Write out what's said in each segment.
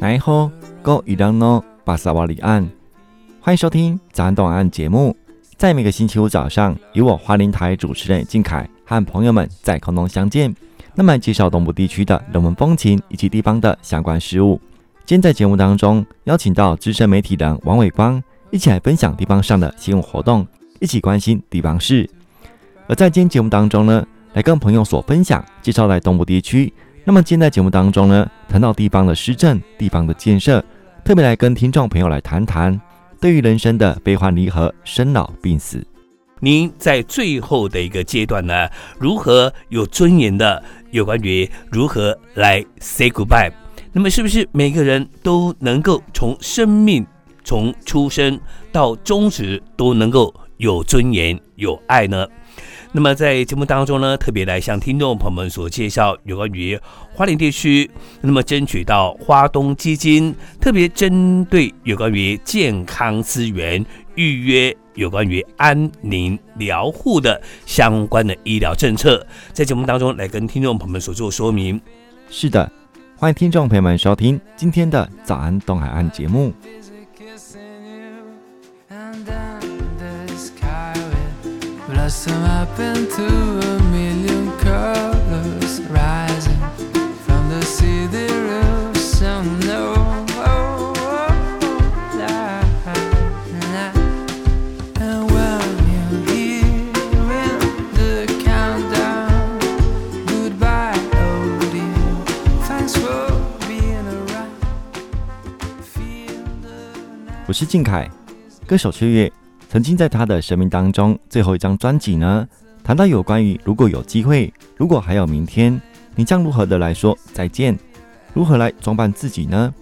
来后，各位听众巴萨瓦里安，欢迎收听早安东岸节目。在每个星期五早上，由我花莲台主持人靖凯和朋友们在空中相见，那么介绍东部地区的人文风情以及地方的相关事务。今天在节目当中邀请到资深媒体人王伟光，一起来分享地方上的新闻活动，一起关心地方事。而在今天节目当中呢，来跟朋友所分享介绍在东部地区。那么今天在节目当中呢，谈到地方的施政、地方的建设，特别来跟听众朋友来谈谈，对于人生的悲欢离合、生老病死，您在最后的一个阶段呢，如何有尊严的有关于如何来 say goodbye？那么是不是每个人都能够从生命从出生到终止都能够有尊严、有爱呢？那么在节目当中呢，特别来向听众朋友们所介绍有关于花莲地区，那么争取到花东基金特别针对有关于健康资源预约有关于安宁疗护的相关的医疗政策，在节目当中来跟听众朋友们所做说明。是的，欢迎听众朋友们收听今天的早安东海岸节目。是靖凯，歌手雀跃。曾经在他的生命当中最后一张专辑呢，谈到有关于如果有机会，如果还有明天，你将如何的来说再见？如何来装扮自己呢？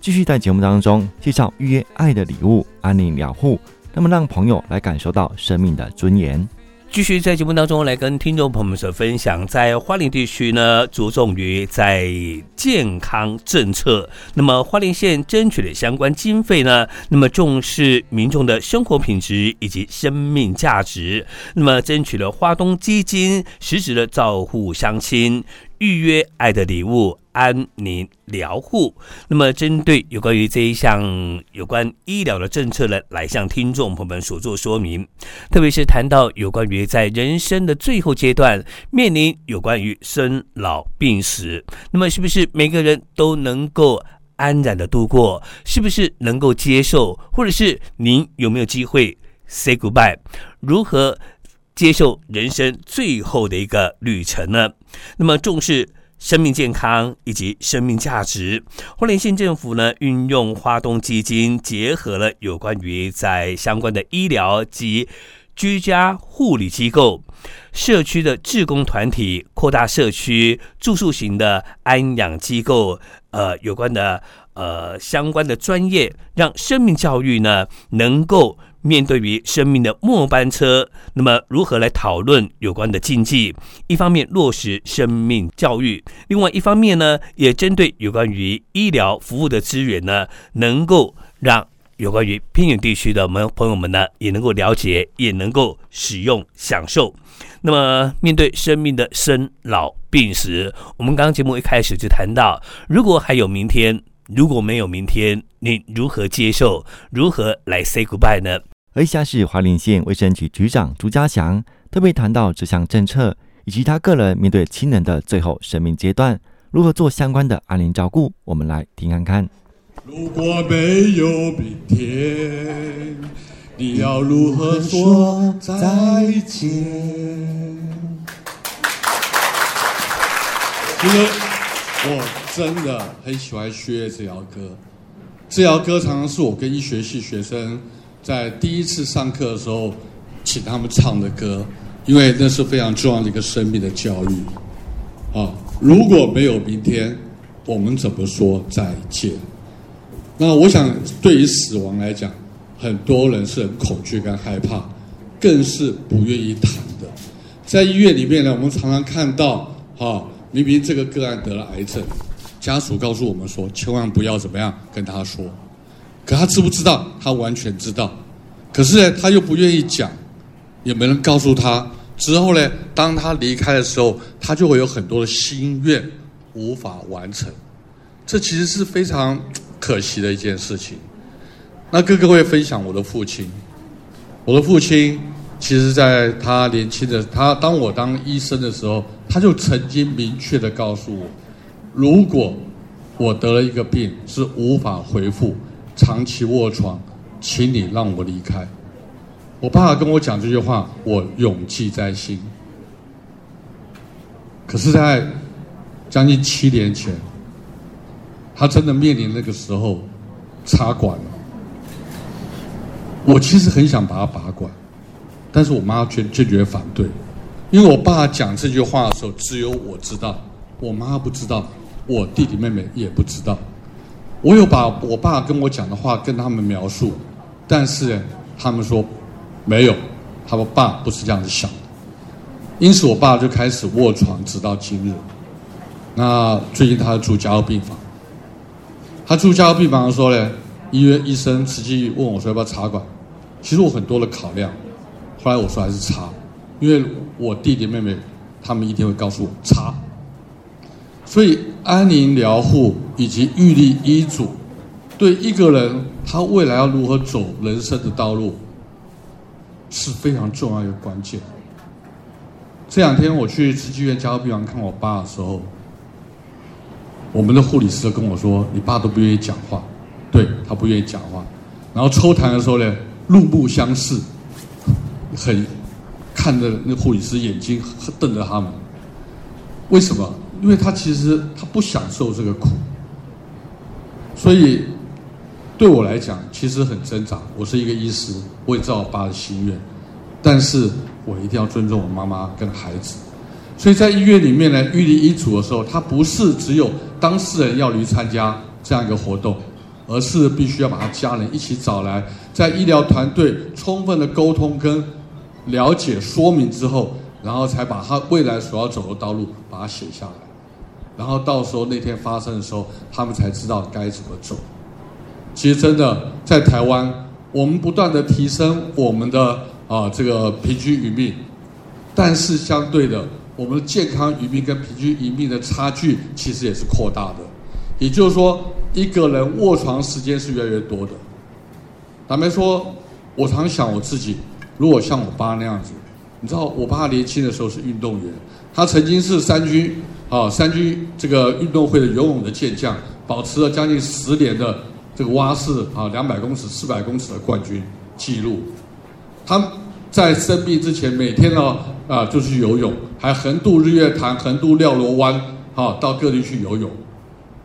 继续在节目当中介绍预约爱的礼物安宁疗护，那么让朋友来感受到生命的尊严。继续在节目当中来跟听众朋友们所分享，在花莲地区呢，着重于在健康政策。那么花莲县争取的相关经费呢，那么重视民众的生活品质以及生命价值。那么争取了花东基金实质的照护乡亲。预约爱的礼物，安宁疗护。那么，针对有关于这一项有关医疗的政策呢，来向听众朋友们所做说明。特别是谈到有关于在人生的最后阶段，面临有关于生老病死，那么是不是每个人都能够安然的度过？是不是能够接受？或者是您有没有机会 say goodbye？如何？接受人生最后的一个旅程呢？那么重视生命健康以及生命价值。花莲县政府呢，运用花东基金，结合了有关于在相关的医疗及居家护理机构、社区的志工团体，扩大社区住宿型的安养机构，呃，有关的呃相关的专业，让生命教育呢能够。面对于生命的末班车，那么如何来讨论有关的禁忌？一方面落实生命教育，另外一方面呢，也针对有关于医疗服务的资源呢，能够让有关于偏远地区的朋朋友们呢，也能够了解，也能够使用享受。那么面对生命的生老病死，我们刚刚节目一开始就谈到，如果还有明天，如果没有明天，你如何接受？如何来 say goodbye 呢？而以下是花莲县卫生局局长朱家祥特别谈到这项政策，以及他个人面对亲人的最后生命阶段，如何做相关的安宁照顾。我们来听看看。如果没有明天，你要如何说再见？其实我真的很喜欢薛这条歌，这条歌常常是我跟医学系学生。在第一次上课的时候，请他们唱的歌，因为那是非常重要的一个生命的教育。啊，如果没有明天，我们怎么说再见？那我想，对于死亡来讲，很多人是很恐惧跟害怕，更是不愿意谈的。在医院里面呢，我们常常看到，哈，明明这个个案得了癌症，家属告诉我们说，千万不要怎么样跟他说。可他知不知道？他完全知道。可是呢，他又不愿意讲，也没人告诉他。之后呢，当他离开的时候，他就会有很多的心愿无法完成。这其实是非常可惜的一件事情。那跟各位分享我的父亲，我的父亲其实在他年轻的他，当我当医生的时候，他就曾经明确的告诉我，如果我得了一个病是无法恢复，长期卧床，请你让我离开。我爸爸跟我讲这句话，我永记在心。可是，在将近七年前，他真的面临那个时候插管了。我其实很想把他拔管，但是我妈却坚决反对，因为我爸讲这句话的时候，只有我知道，我妈不知道，我弟弟妹妹也不知道。我有把我爸跟我讲的话跟他们描述，但是他们说没有，他说爸不是这样子想的。因此，我爸就开始卧床，直到今日。那最近他住加护病房，他住加护病房的时候呢，医院医生实际问我说要不要插管。其实我很多的考量，后来我说还是插，因为我弟弟妹妹他们一定会告诉我插。所以安宁疗护以及预立医嘱，对一个人他未来要如何走人生的道路，是非常重要一个关键。这两天我去慈济院加护病房看我爸的时候，我们的护理师跟我说：“你爸都不愿意讲话，对，他不愿意讲话。”然后抽痰的时候呢，怒目相视，很看着那护理师眼睛瞪着他们。为什么？因为他其实他不享受这个苦，所以对我来讲其实很挣扎。我是一个医师，我也知道我爸的心愿，但是我一定要尊重我妈妈跟孩子。所以在医院里面呢，预立遗嘱的时候，他不是只有当事人要去参加这样一个活动。而是必须要把他家人一起找来，在医疗团队充分的沟通跟了解说明之后，然后才把他未来所要走的道路把它写下来，然后到时候那天发生的时候，他们才知道该怎么做。其实真的在台湾，我们不断的提升我们的啊、这个平均余命，但是相对的，我们的健康余命跟平均余命的差距其实也是扩大的，也就是说。一个人卧床时间是越来越多的。坦白说，我常想我自己，如果像我爸那样子，你知道，我爸年轻的时候是运动员，他曾经是三军啊三军这个运动会的游泳的健将，保持了将近十年的这个蛙式啊两百公尺、四百公尺的冠军记录。他在生病之前，每天呢啊就去游泳，还横渡日月潭、横渡廖罗湾，啊到各地去游泳。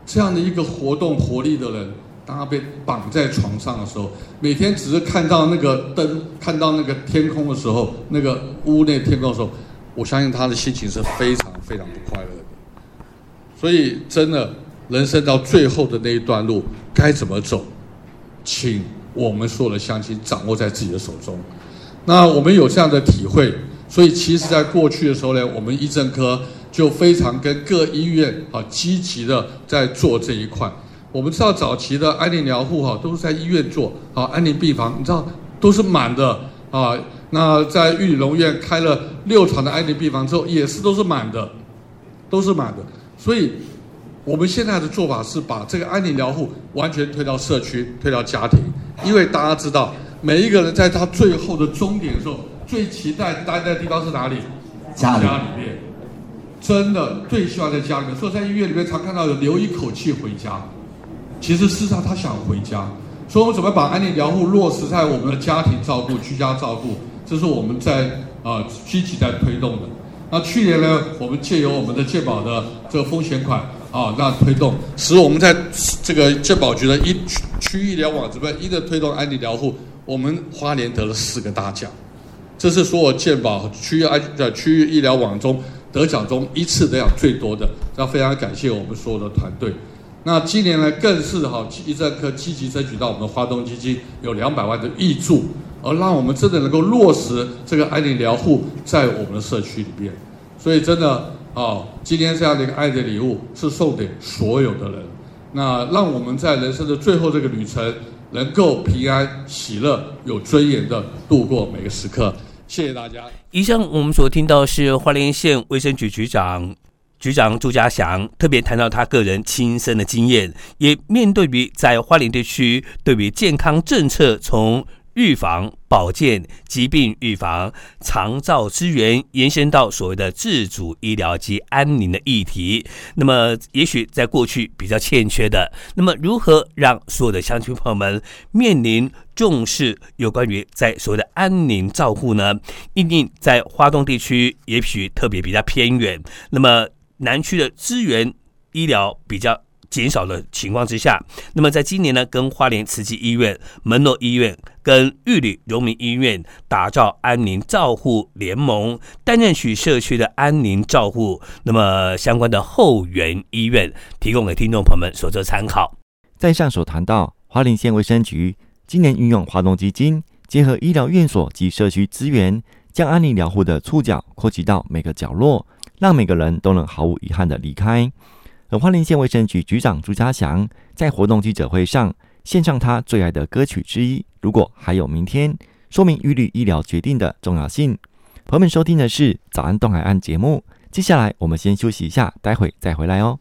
这样的一个活动活力的人，当他被绑在床上的时候，每天只是看到那个灯，看到那个天空的时候，那个屋内天空的时候，我相信他的心情是非常非常不快乐的。所以，真的，人生到最后的那一段路该怎么走，请我们所有的乡亲掌握在自己的手中。那我们有这样的体会，所以其实在过去的时候呢，我们医政科。就非常跟各医院啊积极的在做这一块。我们知道早期的安宁疗护哈都是在医院做啊，安宁病房你知道都是满的啊。那在玉龙院开了六床的安宁病房之后，也是都是满的，都是满的。所以我们现在的做法是把这个安宁疗护完全推到社区，推到家庭，因为大家知道每一个人在他最后的终点的时候，最期待待在的地方是哪里？家里，面。真的最希望在家里面，所以在医院里面常看到有留一口气回家。其实事实上他想回家，所以我们怎么把安宁疗护落实在我们的家庭照顾、居家照顾，这是我们在啊、呃、积极在推动的。那去年呢，我们借由我们的健保的这个风险款啊，那推动使我们在这个健保局的医区区域医疗网这边一个推动安宁疗护，我们花莲得了四个大奖，这是所有健保区域安的区域医疗网中。得奖中一次得奖最多的，要非常感谢我们所有的团队。那今年呢，更是哈医政科积极争取到我们花东基金有两百万的挹注，而让我们真的能够落实这个安宁疗护在我们的社区里面。所以真的啊，今天这样的一个爱的礼物是送给所有的人。那让我们在人生的最后这个旅程，能够平安、喜乐、有尊严的度过每个时刻。谢谢大家。以上我们所听到是花莲县卫生局局长局长朱家祥特别谈到他个人亲身的经验，也面对于在花莲地区对于健康政策从预防、保健、疾病预防、长照资源延伸到所谓的自主医疗及安宁的议题，那么也许在过去比较欠缺的，那么如何让所有的乡亲朋友们面临重视有关于在所谓的安宁照护呢？因为在花东地区也许特别比较偏远，那么南区的资源医疗比较。减少的情况之下，那么在今年呢，跟花莲慈济医院、门诺医院跟玉里荣民医院打造安宁照护联盟，担任许社区的安宁照护，那么相关的后援医院提供给听众朋友们所做参考。在上所谈到，花莲县卫生局今年运用华东基金，结合医疗院所及社区资源，将安宁疗护的触角扩及到每个角落，让每个人都能毫无遗憾地离开。而花莲县卫生局局长朱家祥在活动记者会上献上他最爱的歌曲之一《如果还有明天》，说明预律医疗决定的重要性。朋友们收听的是《早安东海岸》节目，接下来我们先休息一下，待会再回来哦。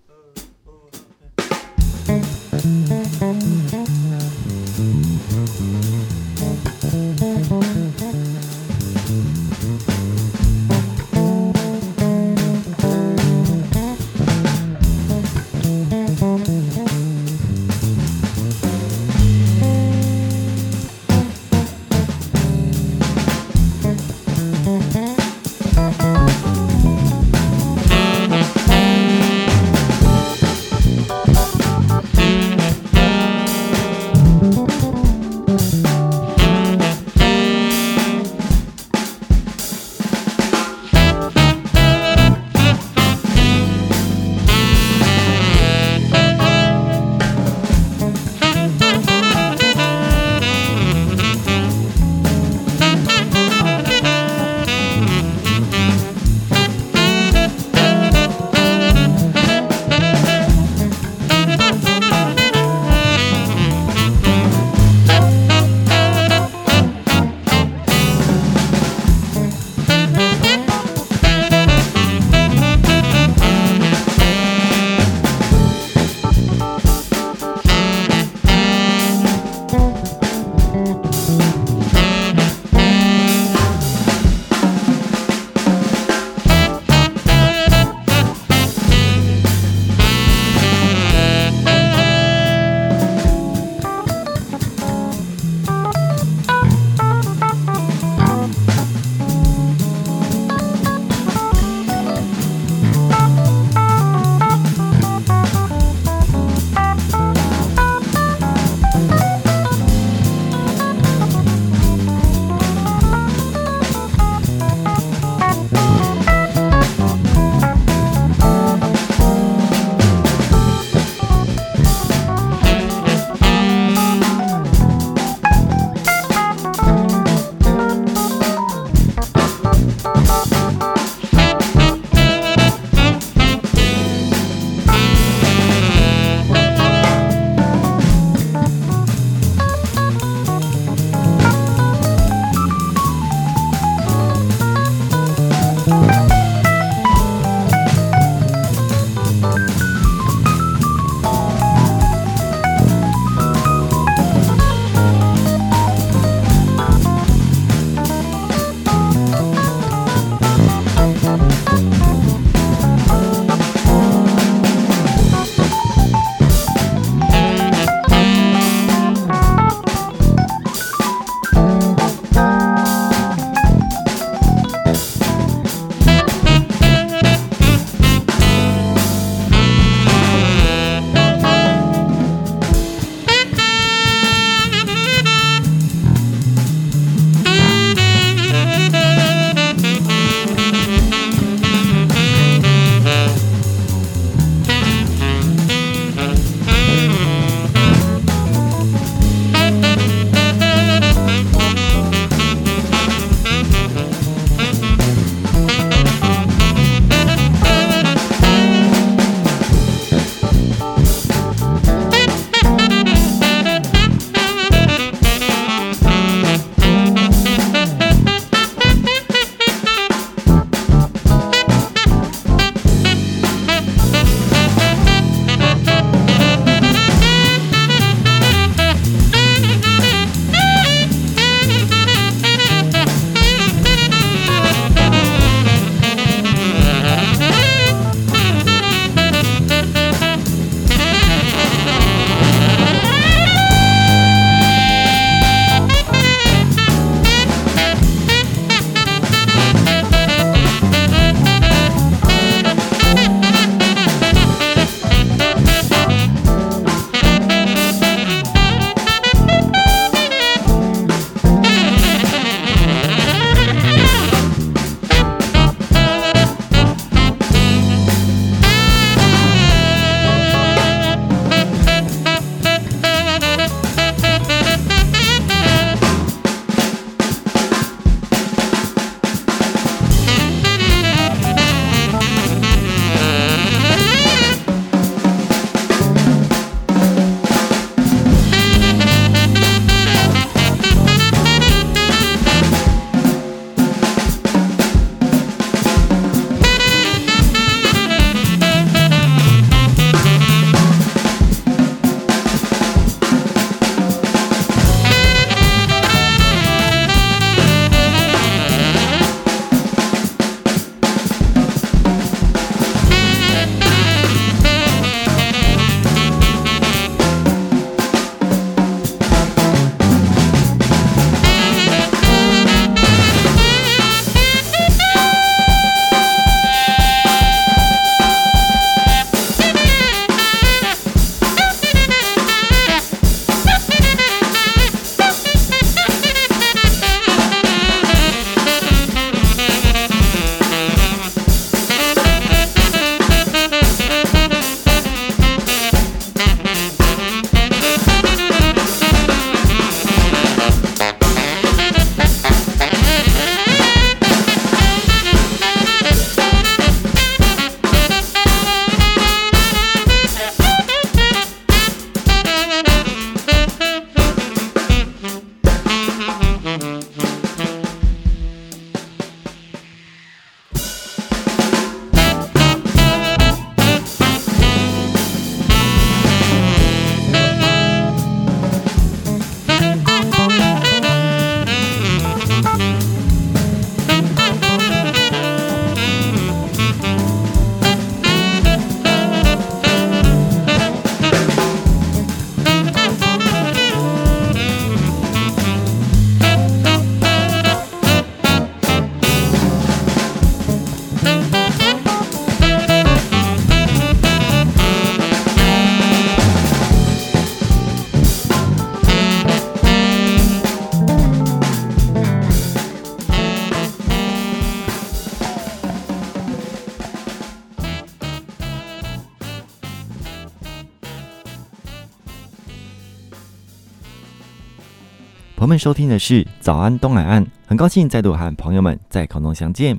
朋友们收听的是早安东海岸，很高兴再度和朋友们在空中相见。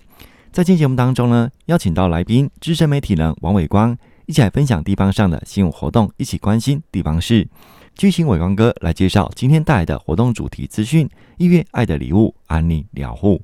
在今天节目当中呢，邀请到来宾资深媒体人王伟光，一起来分享地方上的新闻活动，一起关心地方事。继续请伟光哥来介绍今天带来的活动主题资讯。一月爱的礼物，安宁疗护。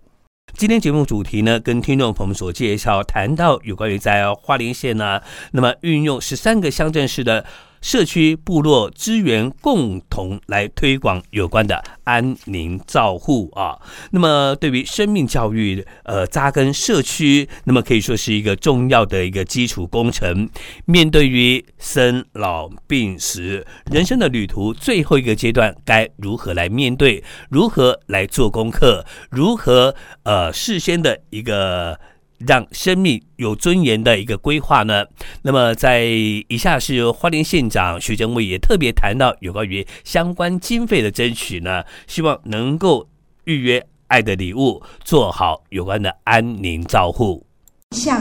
今天节目主题呢，跟听众朋友们所介绍谈到有关于在花莲县呢，那么运用十三个乡镇市的。社区部落资源共同来推广有关的安宁照护啊，那么对于生命教育呃扎根社区，那么可以说是一个重要的一个基础工程。面对于生老病死人生的旅途最后一个阶段，该如何来面对？如何来做功课？如何呃事先的一个？让生命有尊严的一个规划呢？那么在以下是由花莲县长徐正伟也特别谈到有关于相关经费的争取呢，希望能够预约爱的礼物，做好有关的安宁照护。像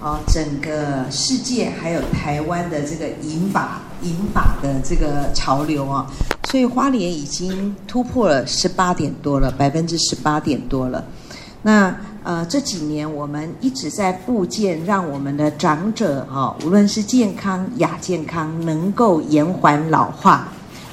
啊，整个世界还有台湾的这个银发银发的这个潮流啊，所以花莲已经突破了十八点多了，百分之十八点多了。那呃，这几年我们一直在布建，让我们的长者哈，无论是健康亚健康，能够延缓老化，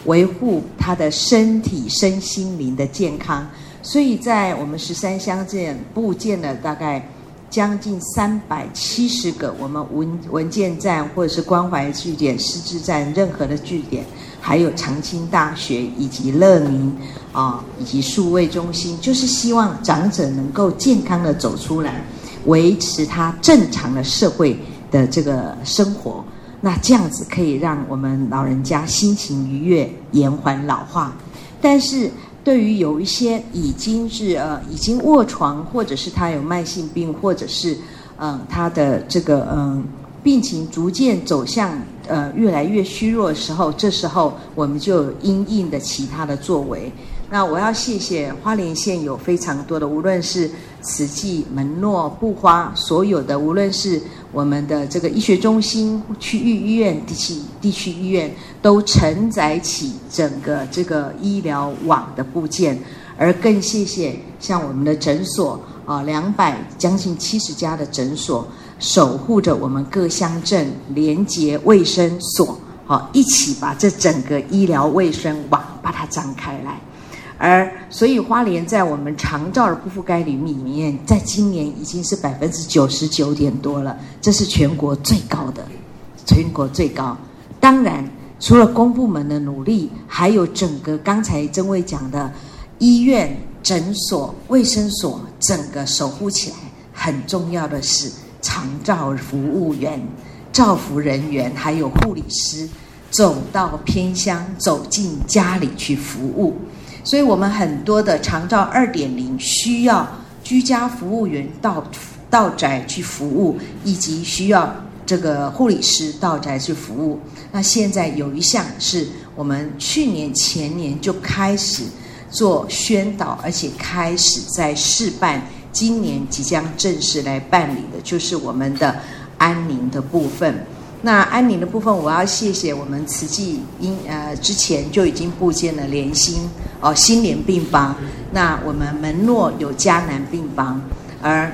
维护他的身体身心灵的健康。所以在我们十三乡镇布建了大概将近三百七十个我们文文件站或者是关怀据点、失智站任何的据点。还有长青大学以及乐宁啊，以及数位中心，就是希望长者能够健康的走出来，维持他正常的社会的这个生活。那这样子可以让我们老人家心情愉悦，延缓老化。但是对于有一些已经是呃已经卧床，或者是他有慢性病，或者是嗯、他的这个嗯。病情逐渐走向呃越来越虚弱的时候，这时候我们就有因应的其他的作为。那我要谢谢花莲县有非常多的，无论是慈济、门诺、布花，所有的无论是我们的这个医学中心、区域医院、地区地区医院，都承载起整个这个医疗网的部件。而更谢谢像我们的诊所啊，两百将近七十家的诊所。守护着我们各乡镇连接卫生所，好，一起把这整个医疗卫生网把它张开来。而所以花莲在我们长照的不覆盖率里面，在今年已经是百分之九十九点多了，这是全国最高的，全国最高。当然，除了公部门的努力，还有整个刚才曾伟讲的医院、诊所、卫生所，整个守护起来，很重要的是。长照服务员、照服人员，还有护理师，走到偏乡，走进家里去服务。所以，我们很多的长照二点零需要居家服务员到到宅去服务，以及需要这个护理师到宅去服务。那现在有一项是我们去年前年就开始做宣导，而且开始在试办。今年即将正式来办理的，就是我们的安宁的部分。那安宁的部分，我要谢谢我们慈济，因呃之前就已经布建了联心哦心联病房。那我们门诺有嘉南病房，而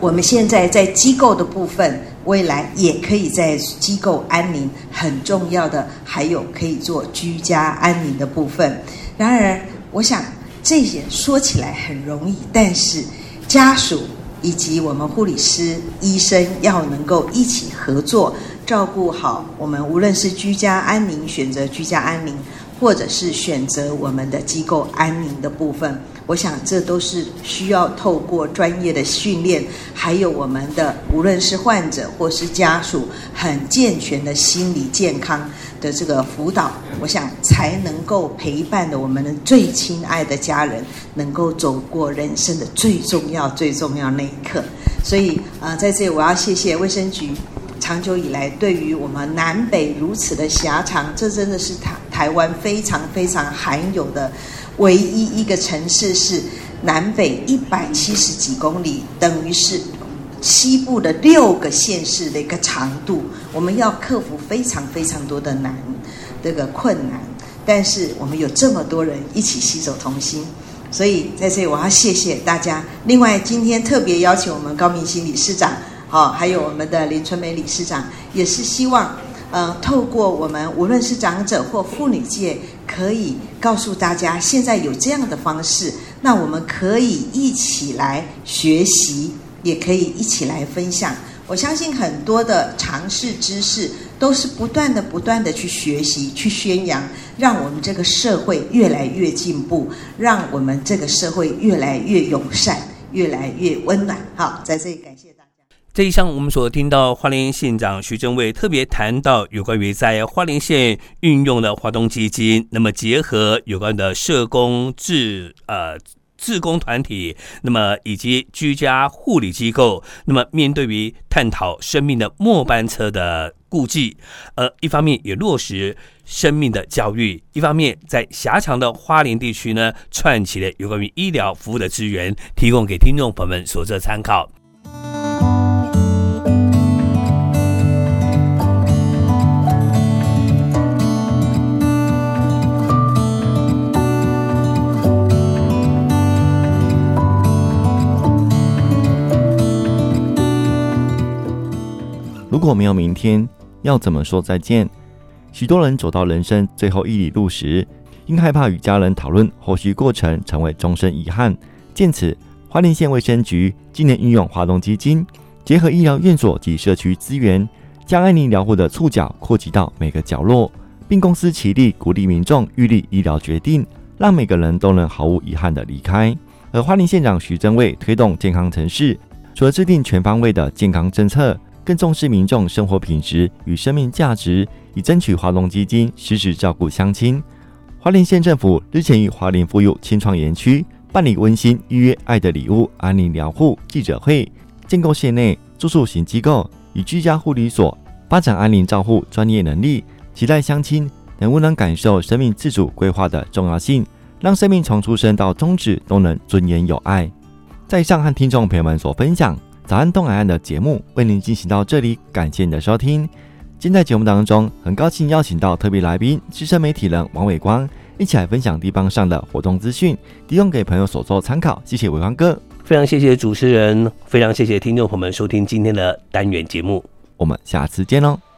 我们现在在机构的部分，未来也可以在机构安宁。很重要的还有可以做居家安宁的部分。然而，我想这些说起来很容易，但是。家属以及我们护理师、医生要能够一起合作，照顾好我们，无论是居家安宁，选择居家安宁，或者是选择我们的机构安宁的部分。我想，这都是需要透过专业的训练，还有我们的无论是患者或是家属，很健全的心理健康的这个辅导，我想才能够陪伴的我们的最亲爱的家人，能够走过人生的最重要、最重要那一刻。所以，呃，在这里我要谢谢卫生局长久以来对于我们南北如此的狭长，这真的是台台湾非常非常罕有的。唯一一个城市是南北一百七十几公里，等于是西部的六个县市的一个长度。我们要克服非常非常多的难，这个困难。但是我们有这么多人一起携手同心，所以在这里我要谢谢大家。另外，今天特别邀请我们高明心理事长，好，还有我们的林春梅理事长，也是希望，呃，透过我们无论是长者或妇女界，可以告诉大家，现在有这样的方式，那我们可以一起来学习，也可以一起来分享。我相信很多的常识知识都是不断的、不断的去学习、去宣扬，让我们这个社会越来越进步，让我们这个社会越来越友善、越来越温暖。好，在这里感谢。这一项我们所听到花莲县长徐榛蔚特别谈到有关于在花莲县运用的华东基金，那么结合有关的社工治呃。志工团体，那么以及居家护理机构，那么面对于探讨生命的末班车的顾忌，呃，一方面也落实生命的教育，一方面在狭长的花莲地区呢，串起了有关于医疗服务的资源，提供给听众朋友们所做参考。如果没有明天，要怎么说再见？许多人走到人生最后一里路时，因害怕与家人讨论后续过程，成为终身遗憾。见此，花莲县卫生局今年运用华东基金，结合医疗院所及社区资源，将安宁疗护的触角扩及到每个角落，并公私齐力鼓励民众预立医疗决定，让每个人都能毫无遗憾地离开。而花莲县长徐榛蔚推动健康城市，除了制定全方位的健康政策。更重视民众生活品质与生命价值，以争取华东基金实时照顾乡亲。华林县政府日前于华林富裕青创园区办理温馨预约“爱的礼物”安宁疗护记者会，建构县内住宿型机构与居家护理所，发展安宁照护专业能力。期待乡亲能不能感受生命自主规划的重要性，让生命从出生到终止都能尊严有爱。在上和听众朋友们所分享。早安东海岸的节目为您进行到这里，感谢你的收听。今天在节目当中，很高兴邀请到特别来宾资深媒体人王伟光，一起来分享地方上的活动资讯，提供给朋友所做参考。谢谢伟光哥，非常谢谢主持人，非常谢谢听众朋友们收听今天的单元节目，我们下次见喽。